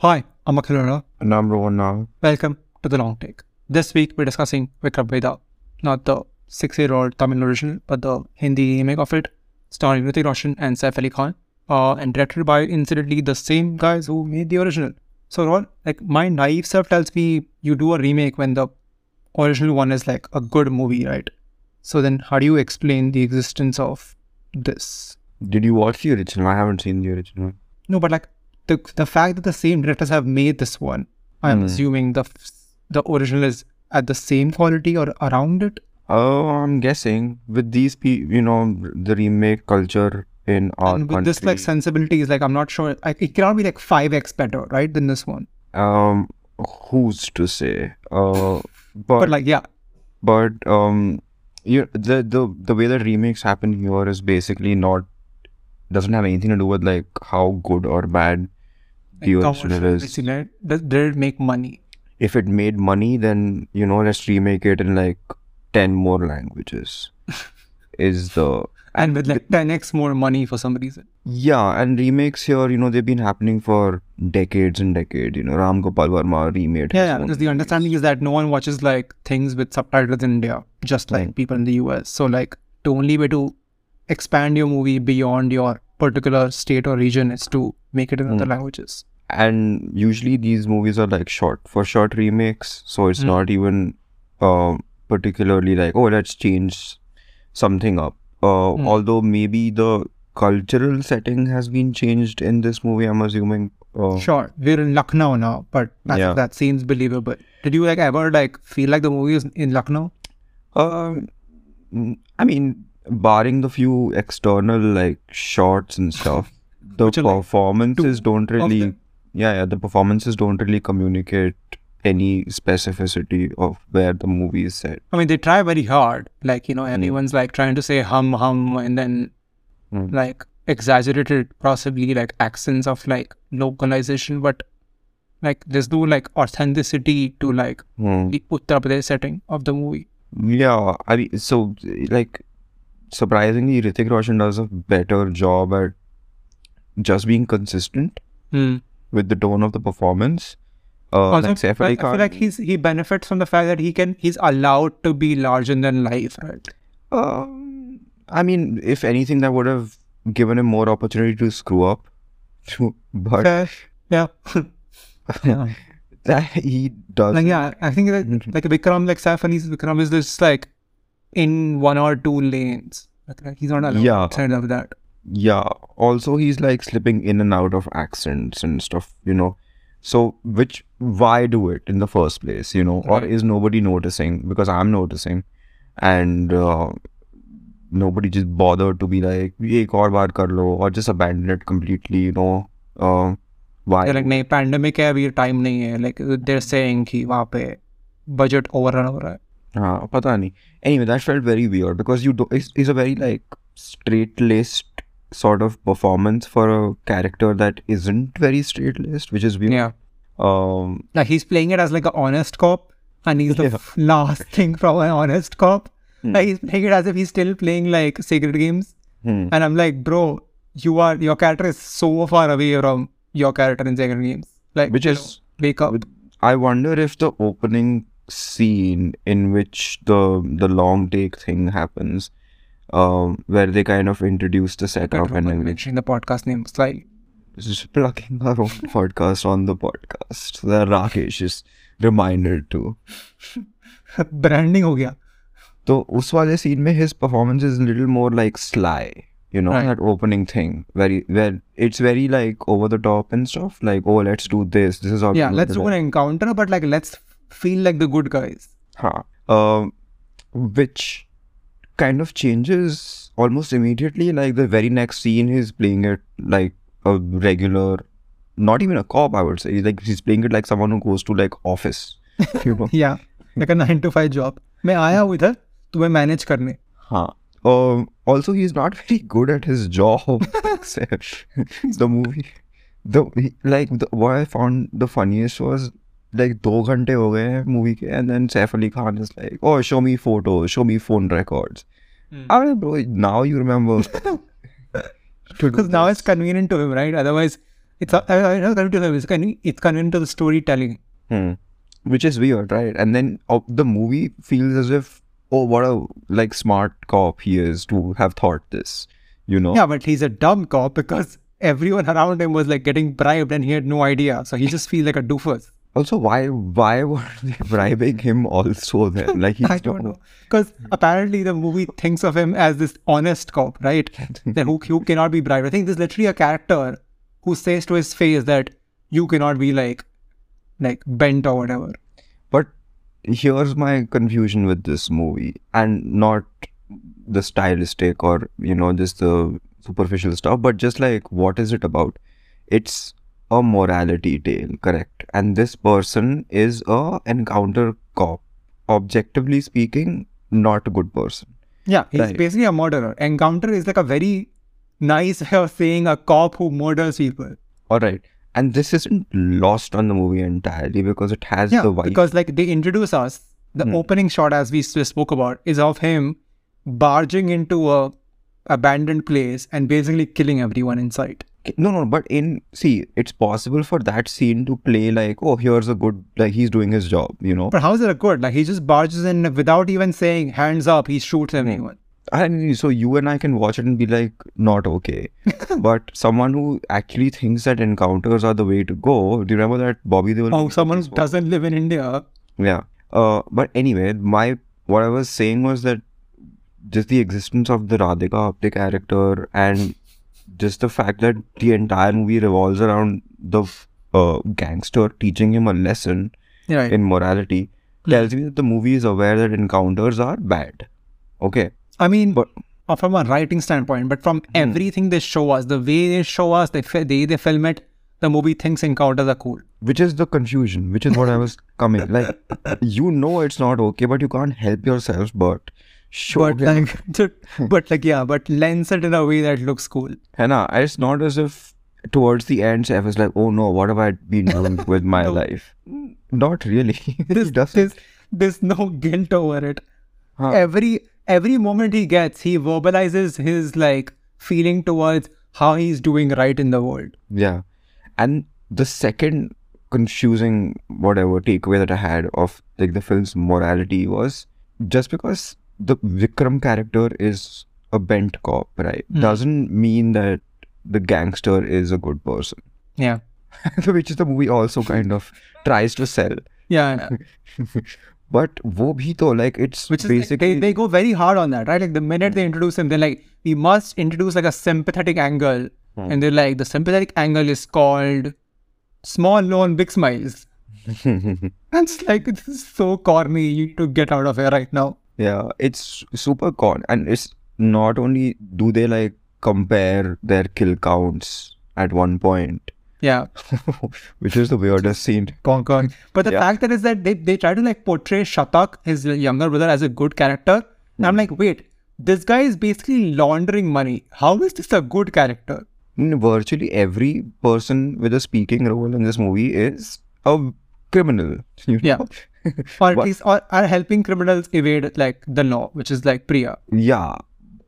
Hi, I'm Akhil Arora. Number one now. Welcome to The Long Take. This week we're discussing Vikram Vedha, not the six-year-old Tamil original, but the Hindi remake of it, starring Hrithik Roshan and Saif Ali Khan, uh, and directed by, incidentally, the same guys who made the original. So, Ron, like, my naive self tells me you do a remake when the original one is like a good movie, right? So then how do you explain the existence of this? Did you watch the original? I haven't seen the original. No, but like the the fact that the same directors have made this one, I'm Hmm. assuming the the original is at the same quality or around it. Oh, I'm guessing with these people, you know, the remake culture in our and with country. this like sensibilities, like I'm not sure. Like, it cannot be like five x better, right, than this one. um, who's to say? Uh, but But like, yeah, but um, you the the the way that remakes happen here is basically not doesn't have anything to do with like how good or bad the like, original commercial, is. right? Did, it make money? If it made money, then you know, let's remake it in like ten more languages. is the And with like 10x more money for some reason. Yeah, and remakes here, you know, they've been happening for decades and decades. You know, Ram Gopal Verma remade. Yeah, yeah, because the understanding is that no one watches like things with subtitles in India, just like Mm. people in the US. So like the only way to expand your movie beyond your particular state or region is to make it in other Mm. languages. And usually these movies are like short for short remakes, so it's Mm. not even uh, particularly like oh let's change something up. Uh, Mm. Although maybe the cultural setting has been changed in this movie, I'm assuming. Uh, Sure, we're in Lucknow now, but that, Yeah. that seems believable. Did you like ever like feel like the movie is in Lucknow? Um, I mean, barring the few external like shots and stuff, the Which performances don't really. Yeah, yeah, the performances don't really communicate any specificity of where the movie is set. I mean, they try very hard. Like you know, everyone's like trying to say hum hum, and then Mm. like exaggerated, possibly like accents of like localization, but like there's no like authenticity to like Hmm. the Uttar Pradesh setting of the movie. Yeah, I mean, so like surprisingly, Hrithik Roshan does a better job at just being consistent Hmm. with the tone of the performance. Uh, Also, like Saif I, I feel like he's he benefits from the fact that he can he's allowed to be larger than life, right? Um, I mean, if anything, that would have given him more opportunity to screw up. but. Yeah. yeah. that he does. Like yeah, I think that Mhm. like Vikram, like Saif Ali's Vikram is just like in one or two lanes. Like, like he's not allowed Yeah. outside of that Yeah. Also, he's like slipping in and out of accents and stuff. You know. So, which why do it in the first place? You know, or Right. is nobody noticing? Because I'm noticing, and uh, nobody just bothered to be like, "ये एक और बार कर लो," or just abandon it completely. You know. Uh, why? They're like नहीं pandemic है अभी time नहीं है like they're saying कि वहाँ पे बजट ओवररन हो रहा है हाँ पता नहीं anyway that felt very weird because you do it's, it's a very like straight laced sort of performance for a character that isn't very straight laced which is weird yeah um like he's playing it as like an honest cop and he's the Yeah. f- last thing from an honest cop Hmm. like he's playing it as if he's still playing like Sacred Games hmm. and I'm like bro you are your character is so far away from your character in Sacred Games like which is wake up I wonder if the opening scene in which the the long take thing happens um where they kind of introduce the setup and everything mentioning the podcast name slightly just plugging our own podcast on the podcast so that Rakesh is reminded to branding हो गया तो उस वाले scene में his performance is a little more like sly you know Right. that opening thing very where it's very like over the top and stuff like oh let's do this this is how yeah let's do an encounter but like let's feel like the good guys huh. um which kind of changes almost immediately like the very next scene he's playing it like a regular not even a cop I would say He's like he's playing it like someone who goes to like office you know yeah like a 9 to 5 job मैं आया हूँ इधर तुम्हें manage करने Huh. Um, also, he's not very good at his job. the movie, the he- like the, what I found the funniest was like दो घंटे हो गए हैं movie के and then Saif Ali Khan is like, oh show me photos, show me phone records. Hmm. I'm like, bro, now you remember. to do because now this." it's convenient to him right otherwise It's a, I, I know it's convenient to the- it's convenient- it's convenient to the storytelling. Hmm. Which is weird, right? And then uh, the movie feels as if, oh, what a like smart cop he is to have thought this, you know? Yeah, but he's a dumb cop because everyone around him was like getting bribed and he had no idea. So he just feels like a doofus. Also, why why were they bribing him also then? Like he's I don't know. Because apparently the movie thinks of him as this honest cop, right? then who, who cannot be bribed. I think there's literally a character who says to his face that you cannot be like like bent or whatever. But here's my confusion with this movie, and not the stylistic or you know just the superficial stuff, but just like what is it about? It's a morality tale, correct? And this person is a encounter cop. Objectively speaking, not a good person. Yeah, he's Right. basically a murderer. Encounter is like a very nice way of saying a cop who murders people. All right. And this isn't lost on the movie entirely because it has Yeah, the vibe. because like they introduce us. The Hmm. opening shot, as we spoke about, is of him barging into a abandoned place and basically killing everyone inside. No, no, but in see, it's possible for that scene to play like, oh, here's a good, like he's doing his job, you know. But how is it a good? Like he just barges in without even saying hands up. He shoots Hmm. everyone. And so you and I can watch it and be like, not okay. but someone who actually thinks that encounters are the way to go. Do you remember that Bobby Deol? Oh, someone who doesn't live in India. Yeah. Uh, but anyway, my what I was saying was that just the existence of the Radhika Apte character and just the fact that the entire movie revolves around the uh, gangster teaching him a lesson Right. in morality tells me that the movie is aware that encounters are bad. Okay. I mean, But- uh, from a writing standpoint, but from everything they show us, the way they show us, they fi- they they film it, the movie thinks encounters are cool. Which is the confusion, which is what I was coming. Like, you know it's not okay, but you can't help yourself but show But like, to- hmm. but like, yeah, but lens it in a way that looks cool. Hannah, it's not as if towards the end, I was like, oh no, what have I been doing with my No. life? Not really. Doesn't. there's, there's no guilt over it. Huh. Every every moment he gets, he verbalizes his like feeling towards how he's doing right in the world. Yeah. And the second confusing whatever takeaway that I had of like the film's morality was just because the Vikram character is a bent cop, right? Hmm. Doesn't mean that the gangster is a good person. Yeah. Which is the movie also kind of tries to sell. Yeah. But wo bhi to like it's Which is like, basically they, they go very hard on that, right? Like the minute they introduce him, they're like, we must introduce like a sympathetic angle. Hmm. And they're like, the sympathetic angle is called small loan, big smiles. And it's like, this is so corny. You need to get out of here right now. Yeah, it's super con, and it's not only do they like compare their kill counts at one point, Yeah. which is the weirdest scene. Conquer. But the Yeah. fact that is that they, they try to like portray Shatak, his younger brother, as a good character. And I'm like, wait, this guy is basically laundering money. How is this a good character? Mm, Virtually every person with a speaking role in this movie is a criminal. You Yeah. Or at But- least or are helping criminals evade like the law, which is like Priya. yeah,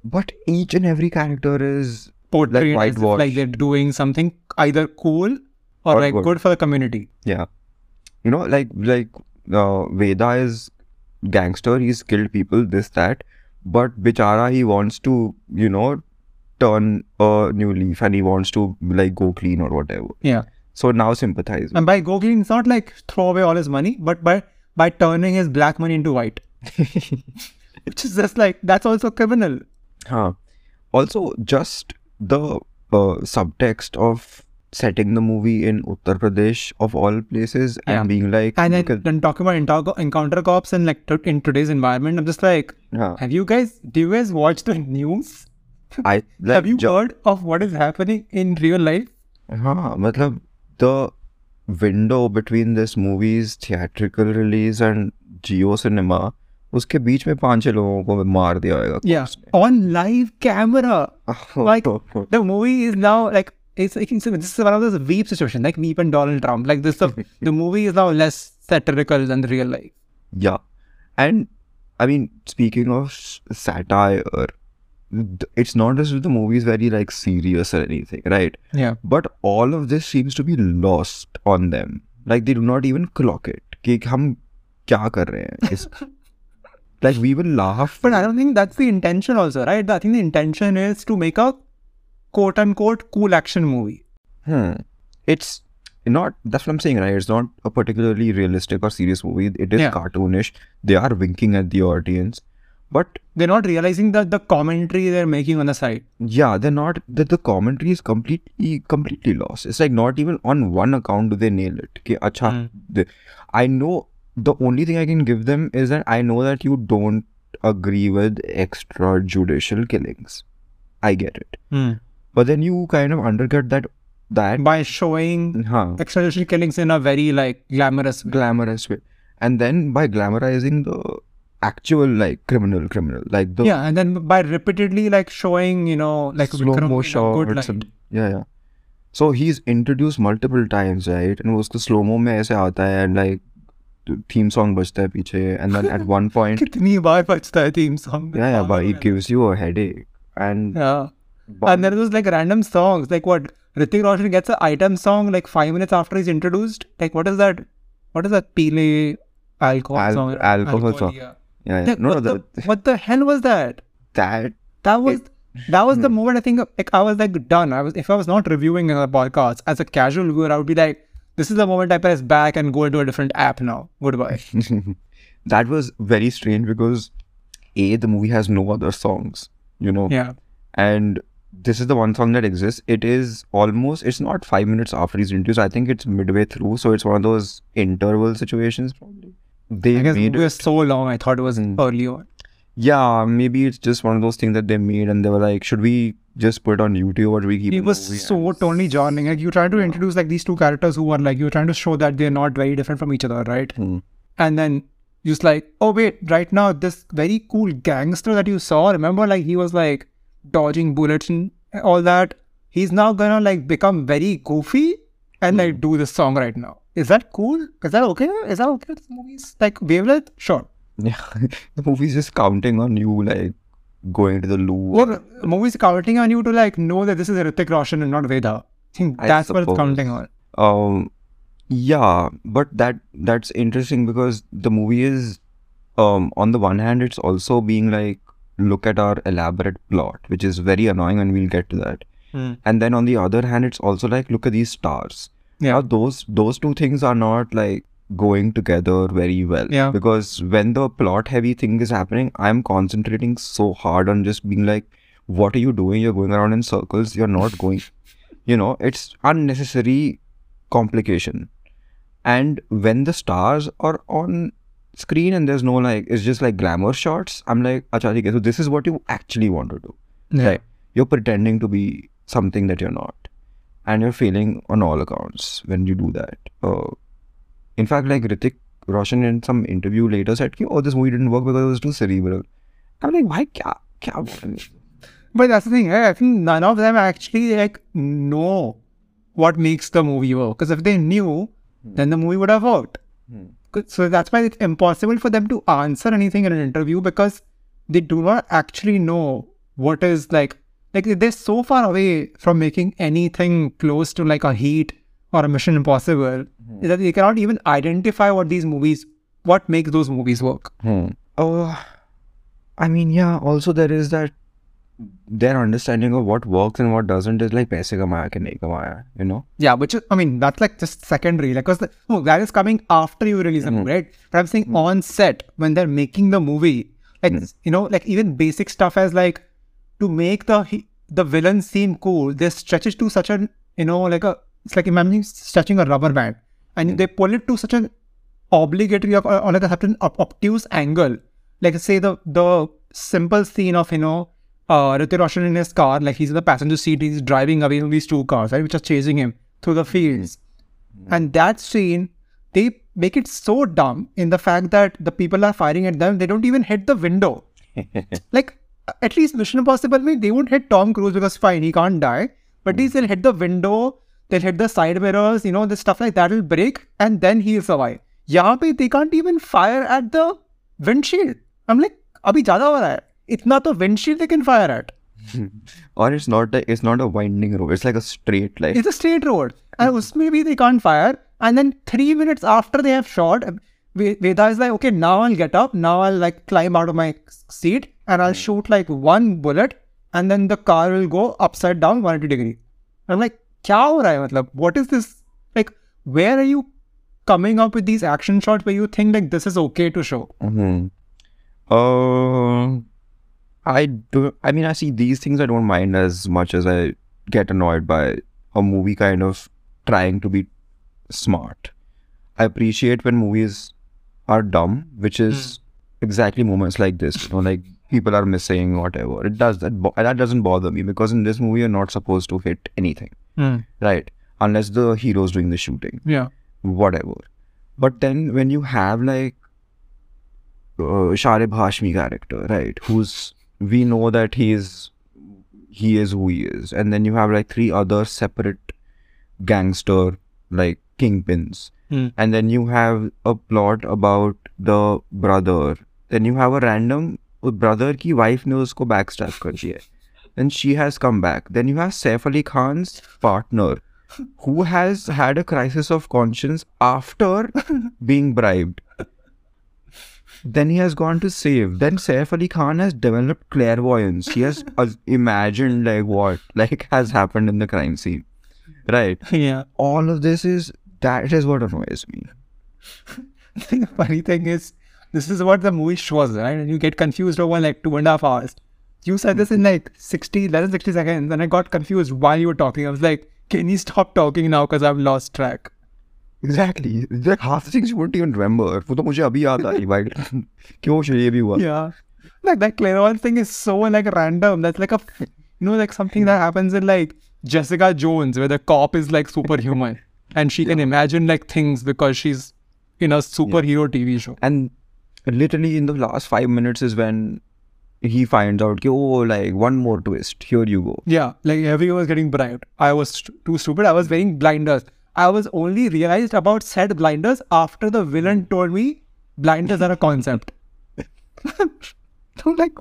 but each and every character is Portrayed like as like they're doing something either cool or, Or like good. good. for the community. Yeah. You know, like like uh, Vedha is gangster, he's killed people, this, that. But Bichara he wants to, you know, turn a new leaf and he wants to like go clean or whatever. Yeah. So now sympathize. And by go clean, it's not like throw away all his money, but by by turning his black money into white. Which is just like that's also criminal. huh. Also, just the uh, subtext of setting the movie in Uttar Pradesh of all places Yeah. and being like, And then, look at- then talking about encounter, encounter cops and like t- in today's environment, I'm just like, huh. have you guys, do you guys watch the news? I like, have you ju- heard of what is happening in real life? हाँ मतलब the window between this movie's theatrical release and JioCinema, उसके बीच में पांच छह लोगों को मार दिया होगा on live camera like the movie is It's, it's, this is one of those Veep situation like Veep and Donald Trump. Like this, the, the movie is now less satirical than real life. Yeah, and I mean, speaking of satire, it's not as if the movie is very like serious or anything, right? Yeah. But all of this seems to be lost on them. Like they do not even clock it. कि हम क्या कर रहे हैं इस like we will laugh But I don't think that's the intention also, right? I think the intention is to make a quote unquote cool action movie. Hmm. It's not. That's what I'm saying, right? It's not a particularly realistic or serious movie. It is Yeah. cartoonish. They are winking at the audience, but they're not realizing that the commentary they're making on the side yeah they're not that the commentary is completely completely lost it's like not even on one account do they nail it okay acha mm. i know the only thing i can give them is that i know that you don't agree with extrajudicial killings i get it mm. but then you kind of undercut that that by showing huh. extrajudicial killings in a very like glamorous way. glamorous way and then by glamorizing the actual like criminal criminal. Like the yeah and then by repeatedly like showing you know like slow motion good like, yeah yeah. So he's introduced multiple times right? And was the slow mo में ऐसे आता है and like theme song बजता है पीछे and then at one point कितनी बार बजता है theme song? Yeah yeah but it gives you a headache and yeah. but, and there was like random songs like what Hrithik Roshan gets an item song like five minutes after he's introduced like what is that? What is that Pele alcohol Al- song? alcohol, alcohol song yeah yeah, yeah. Like, no what, no the, the, what the hell was that? that That was that was the hmm. moment I think like I was like done. I was if I was not reviewing a podcast as a casual viewer, I would be like, this is the moment I press back and go into a different app now. Goodbye. that was very strange because a the movie has no other songs you know yeah. and this is the one song that exists it is almost it's not five minutes after he's introduced i think it's midway through so it's one of those interval situations probably they I guess made it was so long. I thought it was Mm. early on. yeah maybe it's just one of those things that they made and they were like should we just put it on youtube or do we keep It was so as- totally jarring. Like you try to introduce like these two characters who are like you're trying to show that they're not very different from each other, right? Hmm. And then just like, oh wait, right now this very cool gangster that you saw, remember like he was like dodging bullets and all that. He's now gonna like become very goofy and like do this song right now. Is that cool? Is that okay? Is that okay? This movie's like wavelength? Sure. yeah the movie's just counting on you like going to the loo Or the movie's counting on you to like know that this is Hrithik Roshan and not Vedha. I think I that's what it's counting on. um yeah but that that's interesting because the movie is um on the one hand it's also being like look at our elaborate plot which is very annoying and we'll get to that and then on the other hand it's also like look at these stars Yeah. those those two things are not like going together very well Yeah. because when the plot heavy thing is happening i'm concentrating so hard on just being like what are you doing you're going around in circles you're not going you know it's unnecessary complication and when the stars are on screen and there's no like it's just like glamour shots i'm like theek so this is what you actually want to do Yeah. Right. You're pretending to be something that you're not. And you're failing on all accounts when you do that. Uh, in fact, like Hrithik Roshan in some interview later said, oh, this movie didn't work because it was too cerebral. I'm like, why? Kya, kya? But that's the thing. I think none of them actually like know what makes the movie work. Because if they knew, then the movie would have worked. Hmm. So that's why it's impossible for them to answer anything in an interview because they do not actually know what is like like they're so far away from making anything close to like a heat or a mission impossible hmm. that they cannot even identify what these movies what makes those movies work Hmm. Oh, I mean, yeah. Also, there is that their understanding of what works and what doesn't is like paise kamaya ke nahi kamaya, you know? Yeah, which is, I mean, that's like just secondary. Like, because oh, that is coming after you release the movie, hmm. right? But I'm saying hmm. on set when they're making the movie, like you know, like even basic stuff as like to make the the villain seem cool, they stretch it to such a you know like a it's like imagining stretching a rubber band, and they pull it to such an obligatory or, or like a certain obtuse angle. Like say the the simple scene of you know uh Roshan in his car, like he's in the passenger seat, he's driving away from these two cars, right, which are chasing him through the fields. And that scene, they make it so dumb in the fact that the people are firing at them, they don't even hit the window. like at least Mission Impossible, they they would hit Tom Cruise because fine, he can't die. But mm. they'll hit the window, they'll hit the side mirrors, you know, the stuff like that will break, and then he'll survive. Yeah, but they can't even fire at the windshield. I'm like, अभी ज़्यादा हो है. इतना तो windshield they can fire at. or it's not a, it's not a winding road. It's like a straight like. It's a straight road, and hmm. उसमें they can't fire. And then three minutes after they have shot, Vedha is like, okay, now I'll get up. Now I'll like climb out of my seat and I'll shoot like one bullet. And then the car will go upside down 180 degree. I'm like, kya ho raha hai? Matlab, what is this? Like, where are you coming up with these action shots where you think like this is okay to show? hmm Uh, I do. I mean, I see these things. I don't mind as much as I get annoyed by a movie kind of trying to be smart. I appreciate when movies are dumb, which is exactly moments like this. You know, like people are missing, whatever. It does that. Bo- that doesn't bother me because in this movie, you're not supposed to hit anything, right? Unless the hero's doing the shooting Yeah. whatever. But then when you have like uh, Sharib Hashmi character, right, who's we know that he is he is who he is, and then you have like three other separate gangster like kingpins, Hmm. and then you have a plot about the brother. Then you have a random brother की wife ने उसको backstab कर दिया है. Then she has come back. Then you have Saif Ali Khan's partner, who has had a crisis of conscience after being bribed. Then he has gone to save. Then Saif Ali Khan has developed clairvoyance. He has uh, imagined like what like has happened in the crime scene, right? Yeah. All of this is that is what annoys me. the funny thing is, this is what the movie shows, right? And you get confused over like two and a half hours. You said this in like 60, less than 60 seconds, and I got confused while you were talking. I was like, can you stop talking now because I've lost track? Exactly. Like half the things you wouldn't even remember. वो तो मुझे अभी याद आई भाई क्यों ये भी हुआ Yeah. Like that clairvoyance thing is so like random. That's like a, you know, like something that happens in like Jessica Jones, where the cop is like superhuman and she can imagine like things because she's in a superhero TV show. And literally in the last five minutes is when he finds out, कि, oh, like one more twist. Here you go. Yeah, like everyone was getting bribed. I was st- too stupid. I was wearing blinders. I was only realized about said blinders after the villain told me blinders are a concept. I'm like,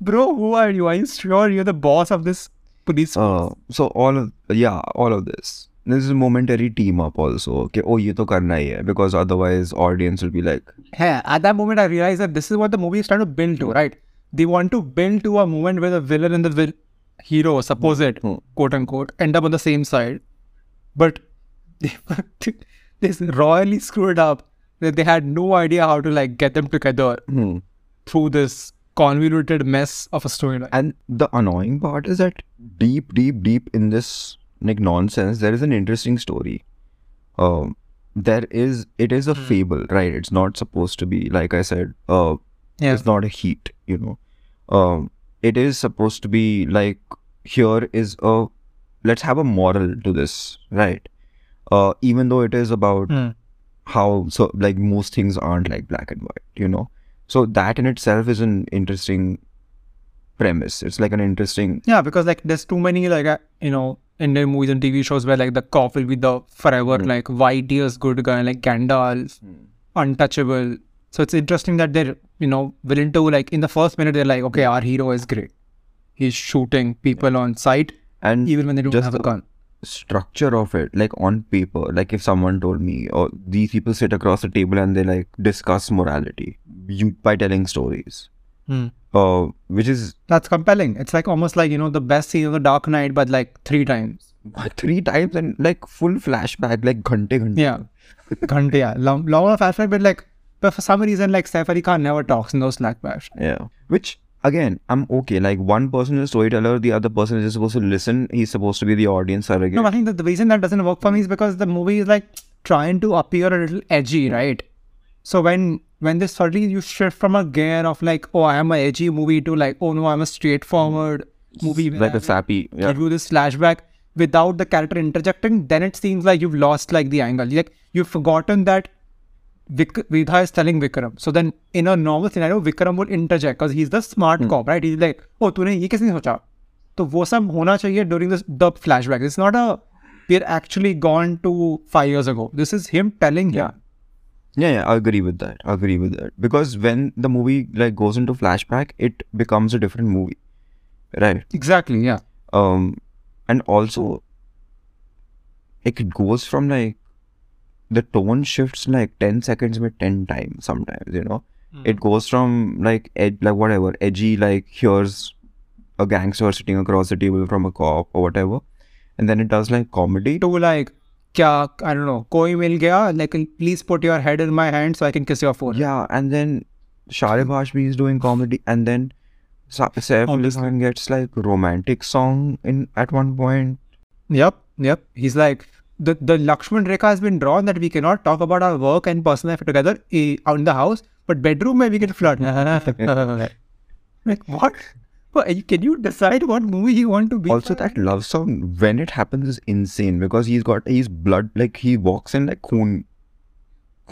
bro, who are you? Are you sure you're the boss of this police? Uh, so all of yeah, all of this this is a momentary team up also okay oh you to karna hai because otherwise audience will be like yeah at that moment i realized that this is what the movie is trying to build to right they want to build to a moment where the villain and the vil- hero supposed hmm. hmm. quote unquote end up on the same side but they they royally screwed up that they had no idea how to like get them together hmm. through this convoluted mess of a storyline and the annoying part is that deep deep deep in this like nonsense, there is an interesting story. Um, there is it is a fable, right? It's not supposed to be like I said. Uh, Yeah. it's not a heat, you know. Um, it is supposed to be like here is a let's have a moral to this, right? Uh, even though it is about Hmm. how so like most things aren't like black and white, you know. So that in itself is an interesting premise. It's like an interesting Yeah, because like there's too many like uh, you know Indian movies and TV shows where like the cop will be the forever Hmm. like white ears good guy like Gandalf, untouchable. So it's interesting that they're you know willing to like in the first minute they're like okay our hero is great, he's shooting people on sight and even when they don't have a gun. structure of it, like on paper, like if someone told me, or these people sit across the table and they like discuss morality, you by telling stories, Hmm. uh, which is That's compelling. It's like almost like you know the best scene of the Dark Knight, but like three times. three times and like full flashback, like ghante ghante. Yeah, Ghante, yeah, long, long flashback, but like but for some reason like Saif Ali Khan never talks in those flashbacks. Yeah. Which again, I'm okay. Like one person is a storyteller, the other person is just supposed to listen. He's supposed to be the audience surrogate. No, I think that the reason that doesn't work for me is because the movie is like trying to appear a little edgy, right? So when when they suddenly you shift from a gear of like, oh, I am a edgy movie to like, oh no, I'm a straightforward movie. Like a sappy. Yeah. Give this flashback without the character interjecting, then it seems like you've lost like the angle. Like you've forgotten that Vik- Vedha is telling Vikram. So then in a normal scenario, Vikram would interject because he's the smart mm. cop, right? He's like, oh, तूने ये किसने सोचा? so वो सब होना चाहिए during this, the flashback. It's not a we're actually gone to five years ago. This is him telling yeah. him. Yeah. Yeah, I agree with that. I agree with that. Because when the movie like goes into flashback, it becomes a different movie. right? Exactly. Yeah. Um, and also, like it goes from like the tone shifts like ten seconds with ten times sometimes. You know, it goes from like ed- like whatever edgy like here's a gangster sitting across the table from a cop or whatever, and then it does like comedy. to like, kya, I don't know, koi mil gaya, like, please put your head in my hand so I can kiss your forehead. Yeah, and then Sharib Hashmi is doing comedy, and then Sa- Saif. Khan gets like romantic song in at one point. Yep, yep. He's like, the, the Lakshman Rekha has been drawn that we cannot talk about our work and personal life together eh, in the house, but bedroom maybe we can flirt. like, what? Can you decide what movie you want to be? Also, that love song when it happens is insane because he's got his blood like he walks in like coon.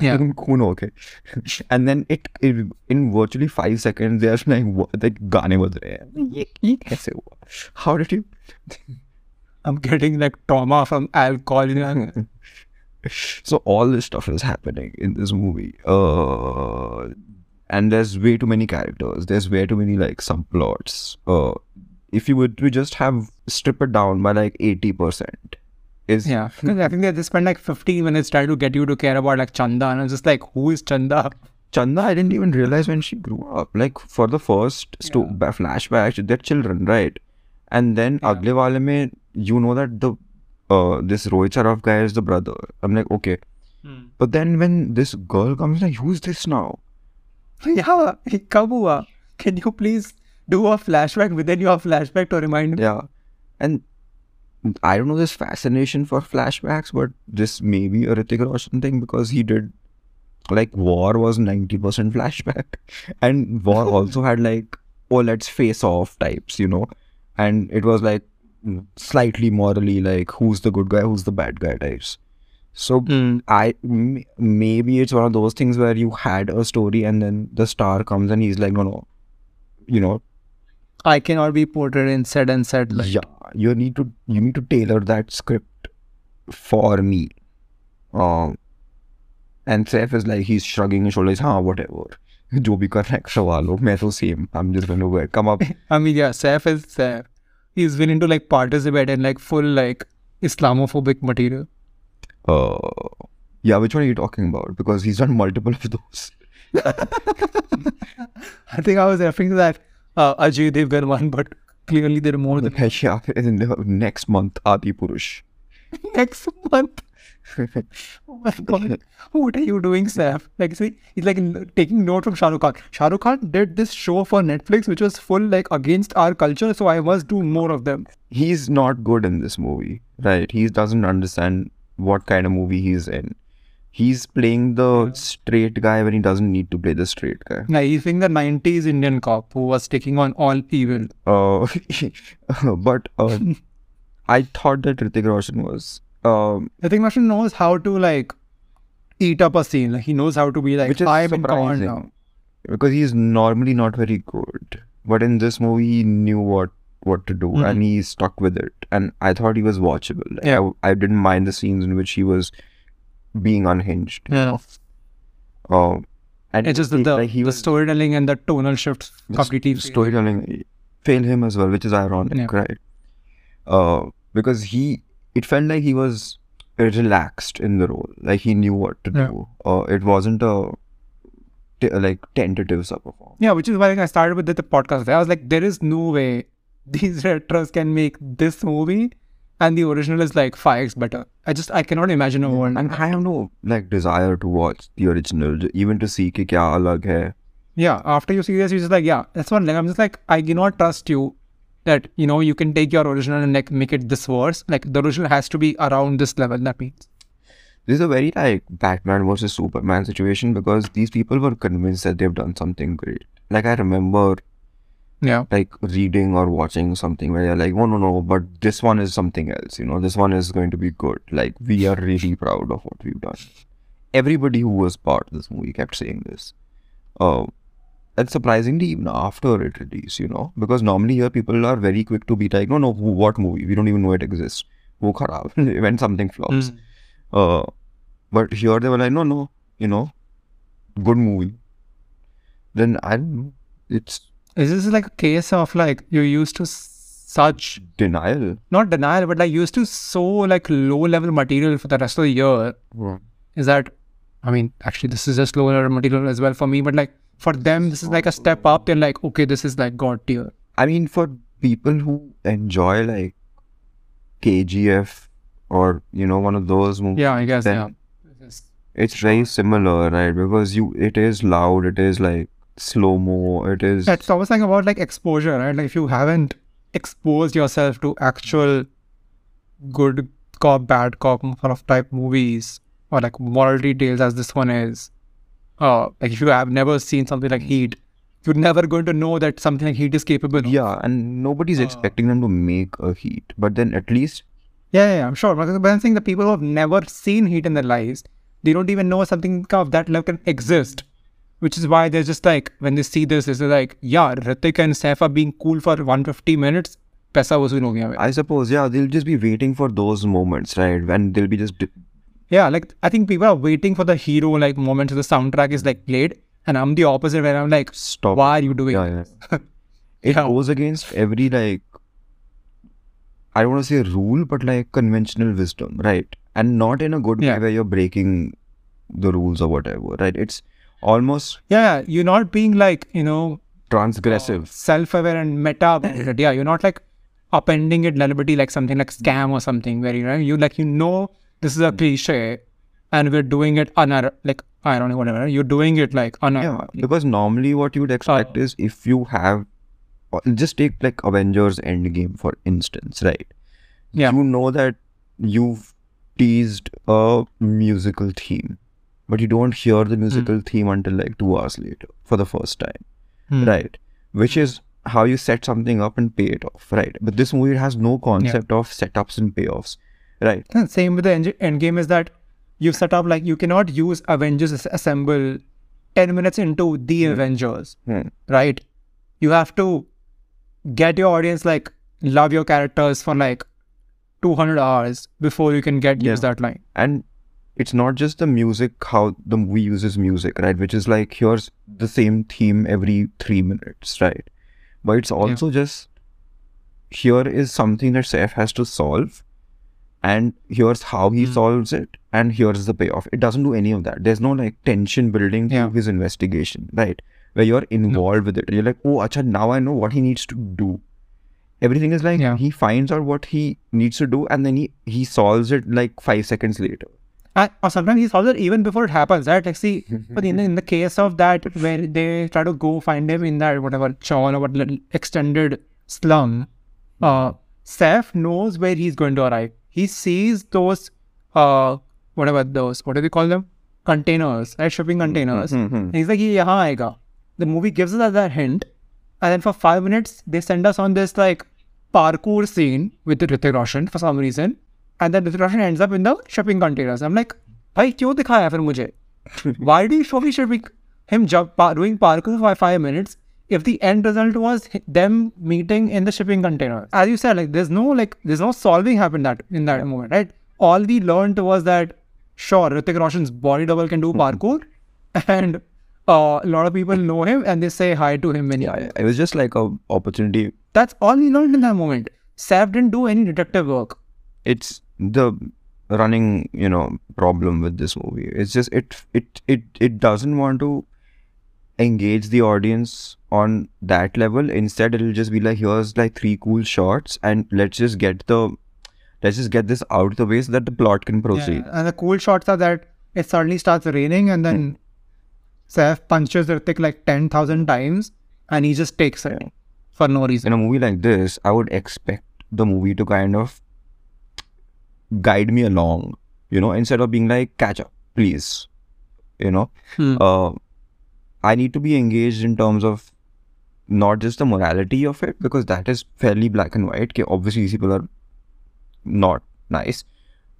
Yeah. Coon, okay. and then it, it, in virtually five seconds they're like what like gaane baj How did you? I'm getting like trauma from alcohol. so all this stuff is happening in this movie. Uh, and there's way too many characters. There's way too many like subplots. Uh if you would to just have strip it down by like 80% is Yeah, because I think they just spent like 15 minutes trying to get you to care about like Chanda, and I'm just like, who is Chanda? chanda i didn't even realize when she grew up. Like for the first sto- Yeah. ba- flashback they're children right? And then Yeah. agle wale mein you know that the uh this Rohit Saraf guy is the brother. I'm like okay. But then when this girl comes like who's this now Yeah, कब हुआ? Can you please do a flashback within your flashback to remind me? Yeah. And I don't know this fascination for flashbacks, but this may be a Ritik Roshan thing because he did like War was 90% flashback. And War also had like, oh, let's face off types, you know? And it was like slightly morally like who's the good guy, who's the bad guy types. So mm. I m- maybe it's one of those things where you had a story and then the star comes and he's like, no, no, you know, I cannot be portrayed in said and said. Like. Yeah, you need to you need to tailor that script for me. Um, and Saif is like he's shrugging his shoulders. Huh, whatever. जो भी कर रहा है करवा लो मैं तो same I am just going to come up I mean या Saif is Saif he is willing to like participate in like Islamophobic material uh yeah which one are you talking about because he's done multiple of those I think I was referring to that uh, Ajay Devgan one, but clearly there are more than yeah in the next month Adipurush next month. Oh my god, what are you doing, Saif? Like, see, he's like taking note from Shah Rukh Khan. Shah Rukh Khan did this show for Netflix, which was full like against our culture, so I must do more of them. he's not good in this movie right he doesn't understand what kind of movie he's in he's playing the straight guy when he doesn't need to play the straight guy Now, he's being the 90s Indian cop who was taking on all evil. uh, but uh, I thought that Hrithik Roshan was um, I Roshan knows how to like eat up a scene. Like, he knows how to be like, Which is I'm in command surprising. now. because he's normally not very good, but in this movie he knew what what to do Mhm. and he stuck with it, and I thought he was watchable. Like, Yeah. I, I didn't mind the scenes in which he was being unhinged. Yeah. Um, and It's just that the, like, he the was storytelling and the tonal shifts the completely. st- storytelling failed him as well, which is ironic, Yeah. right? Uh, because he, it felt like he was relaxed in the role, like he knew what to Yeah. do. Uh, it wasn't a t- like tentative subperform. Yeah, which is why I started with the, the podcast. I was like, there is no way these retros can make this movie and the original is like 5x better. I just, I cannot imagine a world. And I have no like desire to watch the original, even to see ki kya alag hai. Yeah, after you see this, you're just like, yeah, that's one. like, I'm just like, I cannot trust you that, you know, you can take your original and like make it this worse. Like the original has to be around this level, that means. This is a very like Batman versus Superman situation because these people were convinced that they've done something great. Like I remember yeah. like reading or watching something where you're like, oh no no, but this one is something else. You know, this one is going to be good. Like we are really proud of what we've done. Everybody who was part of this movie kept saying this. Uh, and surprisingly, even after it released, you know, because normally here people are very quick to be like, no no, who, what movie? We don't even know it exists. Wo kharab when something flops. Uh, but here they were like, no, no, you know, good movie. Then I don't know. It's Is this like a case of like you used to such Denial. not denial, but like used to so like low level material for the rest of the year is that I mean, actually this is just low level material as well for me, but like for them this is like a step up. They're like, okay, this is like god tier. I mean, for people who enjoy like KGF or you know one of those movies, Yeah, I guess. Yeah. it's very similar, right? Because you, it is loud, it is like slow mo, it is. It's always like about like exposure, right? Like if you haven't exposed yourself to actual good cop, bad cop sort of type movies or like moral details as this one is, uh, like if you have never seen something like Heat, you're never going to know that something like Heat is capable. of. Yeah, and nobody's Uh. expecting them to make a heat, but then at least Yeah, yeah, I'm sure. But I'm saying the people who have never seen Heat in their lives, they don't even know something of that level can exist which is why they're just like when they see this, they're like, yeah, Hrithik and Saifa being cool for 150 minutes. Paisa vasool ho. I suppose, yeah, they'll just be waiting for those moments, right? When they'll be just. Yeah, like I think people are waiting for the hero like moments. The soundtrack is like played, and I'm the opposite where I'm like, stop. Why are you doing? Yeah, yeah. it yeah. goes against every like. I don't want to say rule, but like conventional wisdom, right? And not in a good yeah. way where you're breaking the rules or whatever, right? It's almost Yeah, you're not being like you know transgressive. Uh, self-aware and meta. Mm. Yeah, you're not like upending it deliberately like something like scam or something where you know you like you know this is a mm. cliche and we're doing it unar like I don't know whatever you're doing it like unar Yeah, because normally what you would expect Uh, is if you have, uh, just take like Avengers Endgame for instance, right? Yeah. You know that you've teased a musical theme, but you don't hear the musical theme until like two hours later for the first time, Hmm. right? Which is how you set something up and pay it off, right? But this movie has no concept of setups and payoffs, right? And same with the end, game is that you set up like you cannot use Avengers assemble 10 minutes into the Avengers, Hmm. right? You have to get your audience like love your characters for like 200 hours before you can get use that line. and it's not just the music how the movie uses music right? Which is like here's the same theme every three minutes right? But it's also just here is something that Saif has to solve and here's how he Hmm. solves it and here's the payoff. It doesn't do any of that. There's no like tension building to Yeah. his investigation right? Where you're involved with it. You're like oh acha now i know what he needs to do. Everything is like Yeah. he finds out what he needs to do and then he he solves it like five seconds later or uh, sometimes he solves it even before it happens, right? Like, see, but in, in the case of that, where they try to go find him in that whatever chawl or what extended slum, uh, Saif knows where he's going to arrive. He sees those, uh, whatever those, what do we call them? Containers, right? Shipping mm-hmm, containers. Mm-hmm. And he's like, yeah. The movie gives us that hint. And then for five minutes, they send us on this like parkour scene with Hrithik Roshan for some reason. And then discussion ends up in the shipping containers. I'm like, भाई Why do you show me shipping? Him jump, doing parkour for five minutes if the end result was them meeting in the shipping container. As you said, like there's no like there's no solving happened that in that moment, right? All we learned was that sure, Hrithik Roshan's body double can do hmm. parkour, and uh, a lot of people know him and they say hi to him. When yeah, it was just like a opportunity. That's all we learned in that moment. Saif didn't do any detective work. It's the running you know problem with this movie. It's just it it it it doesn't want to engage the audience on that level. Instead it'll just be like here's like three cool shots and let's just get the let's just get this out of the way so that the plot can proceed. And the cool shots are that it suddenly starts raining and then hmm. Saif punches Hrithik like 10,000 times and he just takes it for no reason. in a movie like this i would expect the movie to kind of guide me along you know instead of being like catch up please you know Hmm. uh, I need to be engaged in terms of not just the morality of it because that is fairly black and white. Okay, obviously these people are not nice,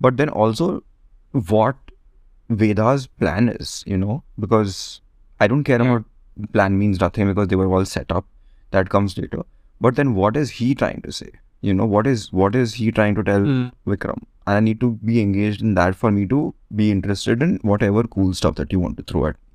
but then also what Vedha's plan is, you know, because I don't care Yeah. about plan means nothing because they were all set up. That comes later. But then what is he trying to say? You know, what is what is he trying to tell Hmm. Vikram? And I need to be engaged in that for me to be interested in whatever cool stuff that you want to throw at me.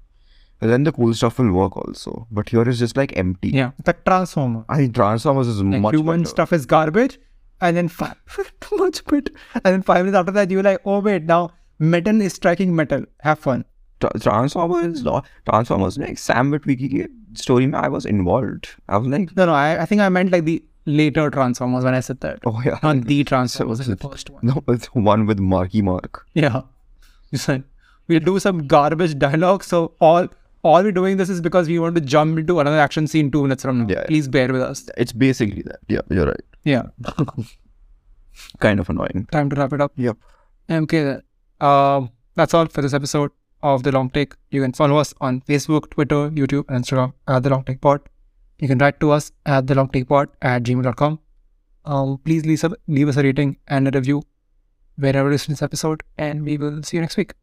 And then the cool stuff will work also. But here it's just like empty. Yeah, the Transformer. I think Transformers is Like much human better. stuff is garbage, and then five, too much bit, and then five minutes after that you're like, oh wait, now metal is striking metal. Have fun. Tra- Transformers, not Transformers. Like Sam Witwicky ki story, mein I was involved. I was like, No, no, I, I think I meant like the later Transformers when I said that. oh yeah, Not the Transformers, the first one. no, it's one with Marky Mark. Yeah. You said we'll do some garbage dialogue. So all all we're doing this is because we want to jump into another action scene two minutes from now. Yeah. Please bear with us. It's basically that. Yeah, you're right. Yeah. Kind of annoying. Time to wrap it up. Yep. Okay then. Um that's all for this episode of The Long Take. You can follow us on Facebook, Twitter, YouTube, and Instagram at The Long Take Pod. You can write to us at The Long Take Pod at gmail.com. Um, please leave, leave us a rating and a review wherever you listen to this episode, and we will see you next week.